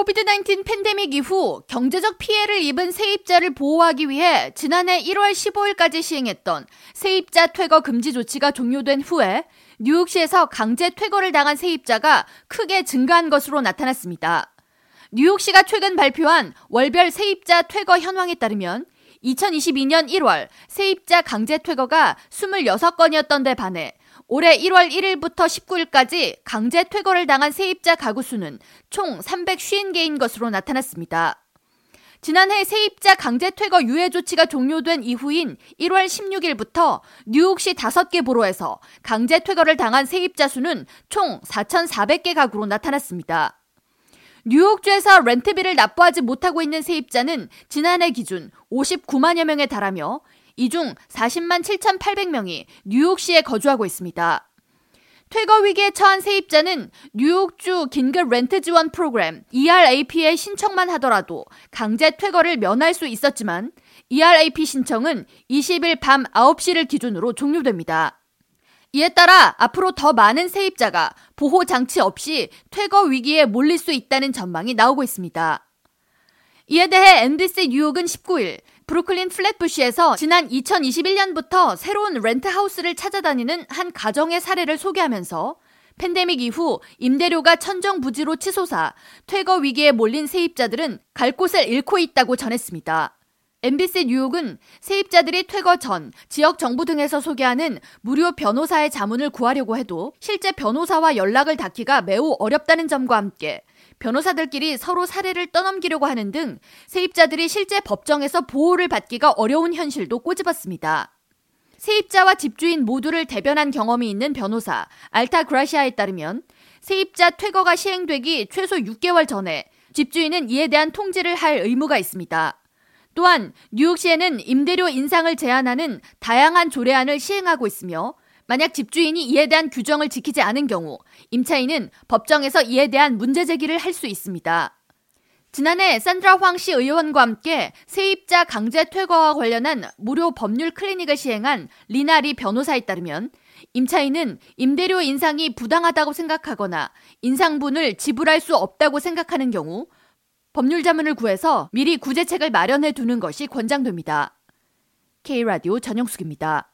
코비드-19 팬데믹 이후 경제적 피해를 입은 세입자를 보호하기 위해 지난해 1월 15일까지 시행했던 세입자 퇴거 금지 조치가 종료된 후에 뉴욕시에서 강제 퇴거를 당한 세입자가 크게 증가한 것으로 나타났습니다. 뉴욕시가 최근 발표한 월별 세입자 퇴거 현황에 따르면 2022년 1월 세입자 강제 퇴거가 26건이었던 데 반해 올해 1월 1일부터 19일까지 강제 퇴거를 당한 세입자 가구 수는 총 350개인 것으로 나타났습니다. 지난해 세입자 강제 퇴거 유예 조치가 종료된 이후인 1월 16일부터 뉴욕시 5개 보로에서 강제 퇴거를 당한 세입자 수는 총 4,400개 가구로 나타났습니다. 뉴욕주에서 렌트비를 납부하지 못하고 있는 세입자는 지난해 기준 59만여 명에 달하며 이 중 40만 7,800명이 뉴욕시에 거주하고 있습니다. 퇴거 위기에 처한 세입자는 뉴욕주 긴급 렌트 지원 프로그램 ERAP에 신청만 하더라도 강제 퇴거를 면할 수 있었지만 ERAP 신청은 20일 밤 9시를 기준으로 종료됩니다. 이에 따라 앞으로 더 많은 세입자가 보호 장치 없이 퇴거 위기에 몰릴 수 있다는 전망이 나오고 있습니다. 이에 대해 NBC 뉴욕은 19일 브루클린 플랫부시에서 지난 2021년부터 새로운 렌트하우스를 찾아다니는 한 가정의 사례를 소개하면서 팬데믹 이후 임대료가 천정부지로 치솟아 퇴거 위기에 몰린 세입자들은 갈 곳을 잃고 있다고 전했습니다. MBC 뉴욕은 세입자들이 퇴거 전 지역 정부 등에서 소개하는 무료 변호사의 자문을 구하려고 해도 실제 변호사와 연락을 닿기가 매우 어렵다는 점과 함께 변호사들끼리 서로 사례를 떠넘기려고 하는 등 세입자들이 실제 법정에서 보호를 받기가 어려운 현실도 꼬집었습니다. 세입자와 집주인 모두를 대변한 경험이 있는 변호사 알타 그라시아에 따르면 세입자 퇴거가 시행되기 최소 6개월 전에 집주인은 이에 대한 통지를 할 의무가 있습니다. 또한 뉴욕시에는 임대료 인상을 제한하는 다양한 조례안을 시행하고 있으며 만약 집주인이 이에 대한 규정을 지키지 않은 경우 임차인은 법정에서 이에 대한 문제 제기를 할 수 있습니다. 지난해 산드라 황씨 의원과 함께 세입자 강제 퇴거와 관련한 무료 법률 클리닉을 시행한 리나리 변호사에 따르면 임차인은 임대료 인상이 부당하다고 생각하거나 인상분을 지불할 수 없다고 생각하는 경우 법률 자문을 구해서 미리 구제책을 마련해 두는 것이 권장됩니다. K라디오 전영숙입니다.